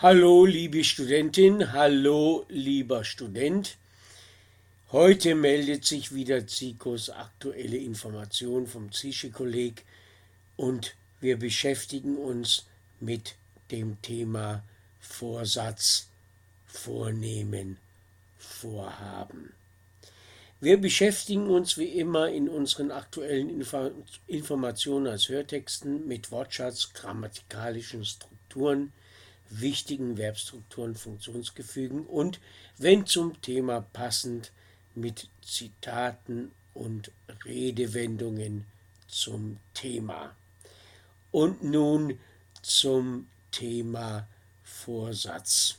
Hallo, liebe Studentin, hallo, lieber Student. Heute meldet sich wieder Zikos aktuelle Information vom Zische-Kolleg und wir beschäftigen uns mit dem Thema Vorsatz, Vornehmen, Vorhaben. Wir beschäftigen uns wie immer in unseren aktuellen Info Informationen als Hörtexten mit Wortschatz, grammatikalischen Strukturen, wichtigen Verbstrukturen, Funktionsgefügen und, wenn zum Thema passend, mit Zitaten und Redewendungen zum Thema. Und nun zum Thema Vorsatz.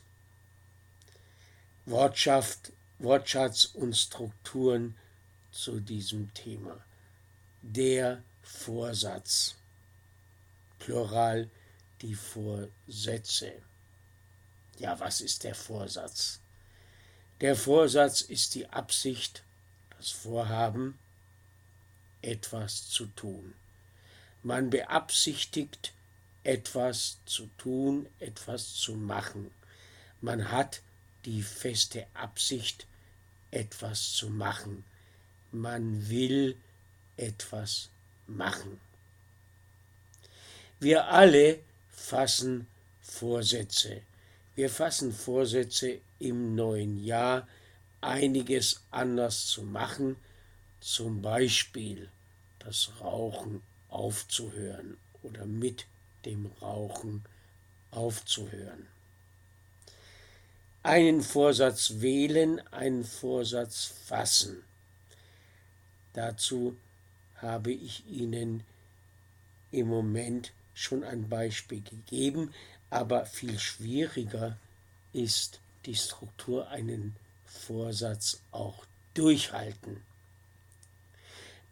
Wortschaft, Wortschatz und Strukturen zu diesem Thema. Der Vorsatz. Plural die Vorsätze. Ja, was ist der Vorsatz? Der Vorsatz ist die Absicht, das Vorhaben, etwas zu tun. Man beabsichtigt, etwas zu tun, etwas zu machen. Man hat die feste Absicht, etwas zu machen. Man will etwas machen. Wir alle fassen Vorsätze. Wir fassen Vorsätze im neuen Jahr, einiges anders zu machen, zum Beispiel das Rauchen aufzuhören oder mit dem Rauchen aufzuhören. Einen Vorsatz wählen, einen Vorsatz fassen. Dazu habe ich Ihnen im Moment schon ein Beispiel gegeben, aber viel schwieriger ist die Struktur einen Vorsatz auch durchhalten.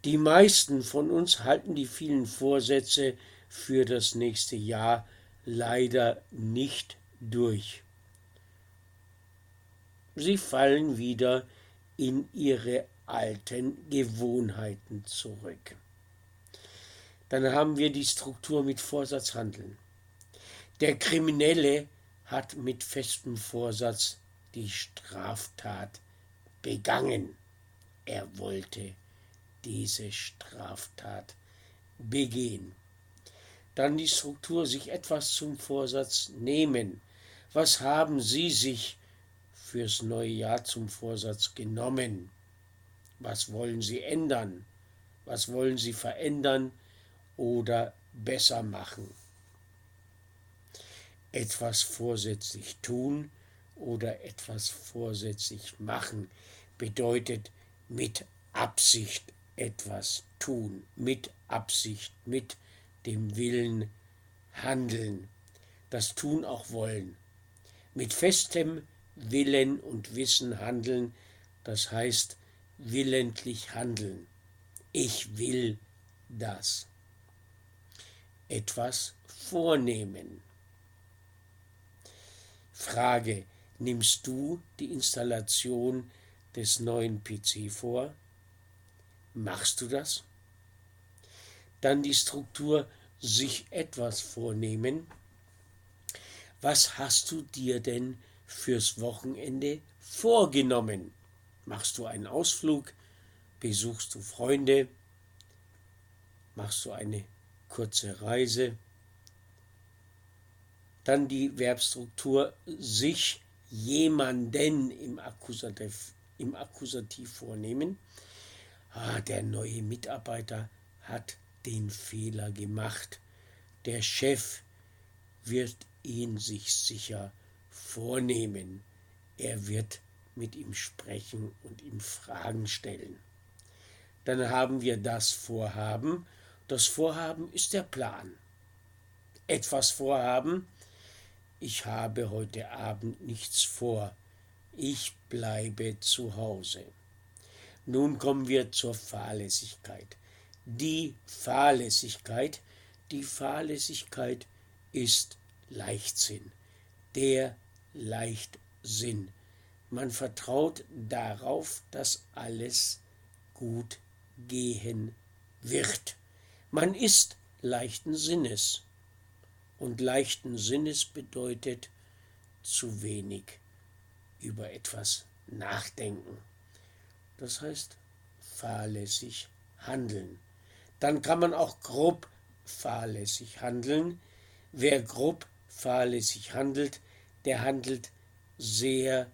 Die meisten von uns halten die vielen Vorsätze für das nächste Jahr leider nicht durch. Sie fallen wieder in ihre alten Gewohnheiten zurück. Dann haben wir die Struktur mit Vorsatz handeln. Der Kriminelle hat mit festem Vorsatz die Straftat begangen. Er wollte diese Straftat begehen. Dann die Struktur, sich etwas zum Vorsatz nehmen. Was haben Sie sich fürs neue Jahr zum Vorsatz genommen? Was wollen Sie ändern? Was wollen Sie verändern? Oder besser machen. Etwas vorsätzlich tun oder etwas vorsätzlich machen bedeutet mit Absicht etwas tun, mit Absicht, mit dem Willen handeln, das Tun auch wollen. Mit festem Willen und Wissen handeln, das heißt willentlich handeln. Ich will das etwas vornehmen. Frage, nimmst du die Installation des neuen PC vor? Machst du das? Dann die Struktur sich etwas vornehmen. Was hast du dir denn fürs Wochenende vorgenommen? Machst du einen Ausflug? Besuchst du Freunde? Machst du eine kurze Reise. Dann die Verbstruktur sich jemanden im Akkusativ, im Akkusativ vornehmen. Ah, der neue Mitarbeiter hat den Fehler gemacht. Der Chef wird ihn sich sicher vornehmen. Er wird mit ihm sprechen und ihm Fragen stellen. Dann haben wir das Vorhaben, das Vorhaben ist der Plan. Etwas vorhaben. Ich habe heute Abend nichts vor. Ich bleibe zu Hause. Nun kommen wir zur Fahrlässigkeit. Die Fahrlässigkeit, die Fahrlässigkeit ist Leichtsinn, der Leichtsinn. Man vertraut darauf, dass alles gut gehen wird. Man ist leichten Sinnes. Und leichten Sinnes bedeutet, zu wenig über etwas nachdenken. Das heißt fahrlässig handeln. Dann kann man auch grob fahrlässig handeln. Wer grob fahrlässig handelt, der handelt sehr,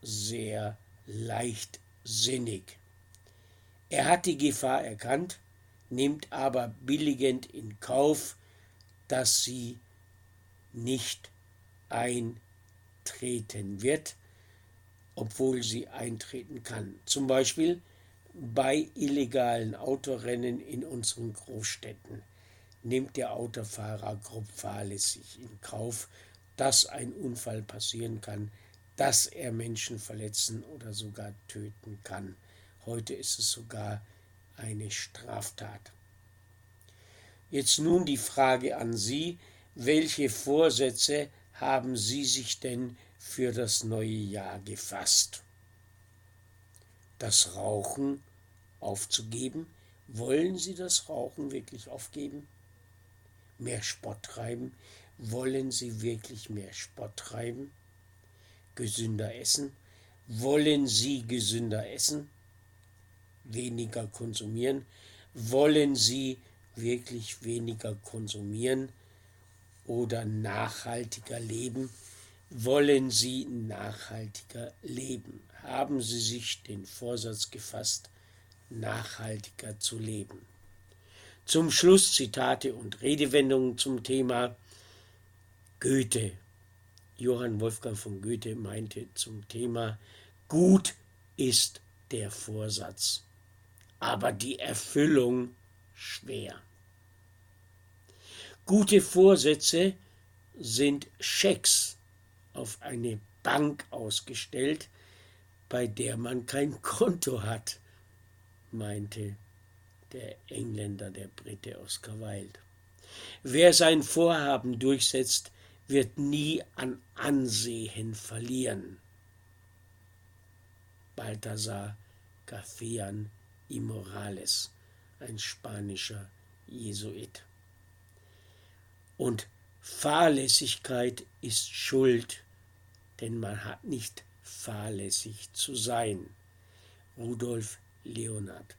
sehr leichtsinnig. Er hat die Gefahr erkannt, nimmt aber billigend in Kauf, dass sie nicht eintreten wird, obwohl sie eintreten kann. Zum Beispiel bei illegalen Autorennen in unseren Großstädten nimmt der Autofahrer grob fahrlässig in Kauf, dass ein Unfall passieren kann, dass er Menschen verletzen oder sogar töten kann. Heute ist es sogar eine Straftat. Jetzt nun die Frage an Sie, welche Vorsätze haben Sie sich denn für das neue Jahr gefasst? Das Rauchen aufzugeben? Wollen Sie das Rauchen wirklich aufgeben? Mehr Sport treiben? Wollen Sie wirklich mehr Sport treiben? Gesünder essen? Wollen Sie gesünder essen? Weniger konsumieren? Wollen Sie wirklich weniger konsumieren oder nachhaltiger leben? Wollen Sie nachhaltiger leben? Haben Sie sich den Vorsatz gefasst, nachhaltiger zu leben? Zum Schluss Zitate und Redewendungen zum Thema Goethe. Johann Wolfgang von Goethe meinte zum Thema Gut ist der Vorsatz, aber die Erfüllung schwer. Gute Vorsätze sind Schecks auf eine Bank ausgestellt, bei der man kein Konto hat, meinte der Engländer, der Brite Oscar Wilde. Wer sein Vorhaben durchsetzt, wird nie an Ansehen verlieren. Balthasar Gafian y Morales ein spanischer Jesuit. Und Fahrlässigkeit ist Schuld, denn man hat nicht fahrlässig zu sein. Rudolf Leonard.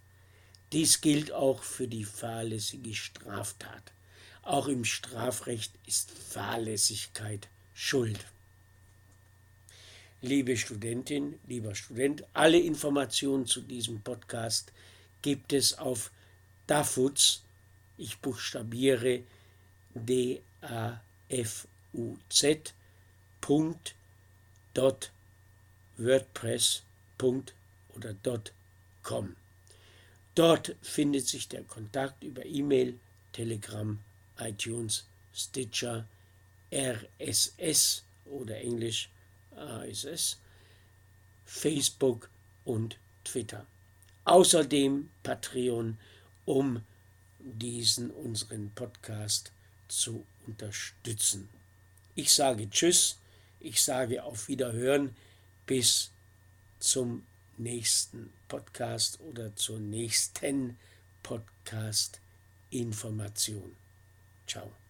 Dies gilt auch für die fahrlässige Straftat. Auch im Strafrecht ist Fahrlässigkeit Schuld. Liebe Studentin, lieber Student, alle Informationen zu diesem Podcast gibt es auf Dafuz, ich buchstabiere D-A-F-U-Z, Punkt, dot, WordPress, oder dot, com. Dort findet sich der Kontakt über E-Mail, Telegram, iTunes, Stitcher, RSS oder Englisch ASS, Facebook und Twitter. Außerdem Patreon um diesen unseren Podcast zu unterstützen. Ich sage Tschüss, ich sage auf Wiederhören bis zum nächsten Podcast oder zur nächsten Podcast-Information. Ciao.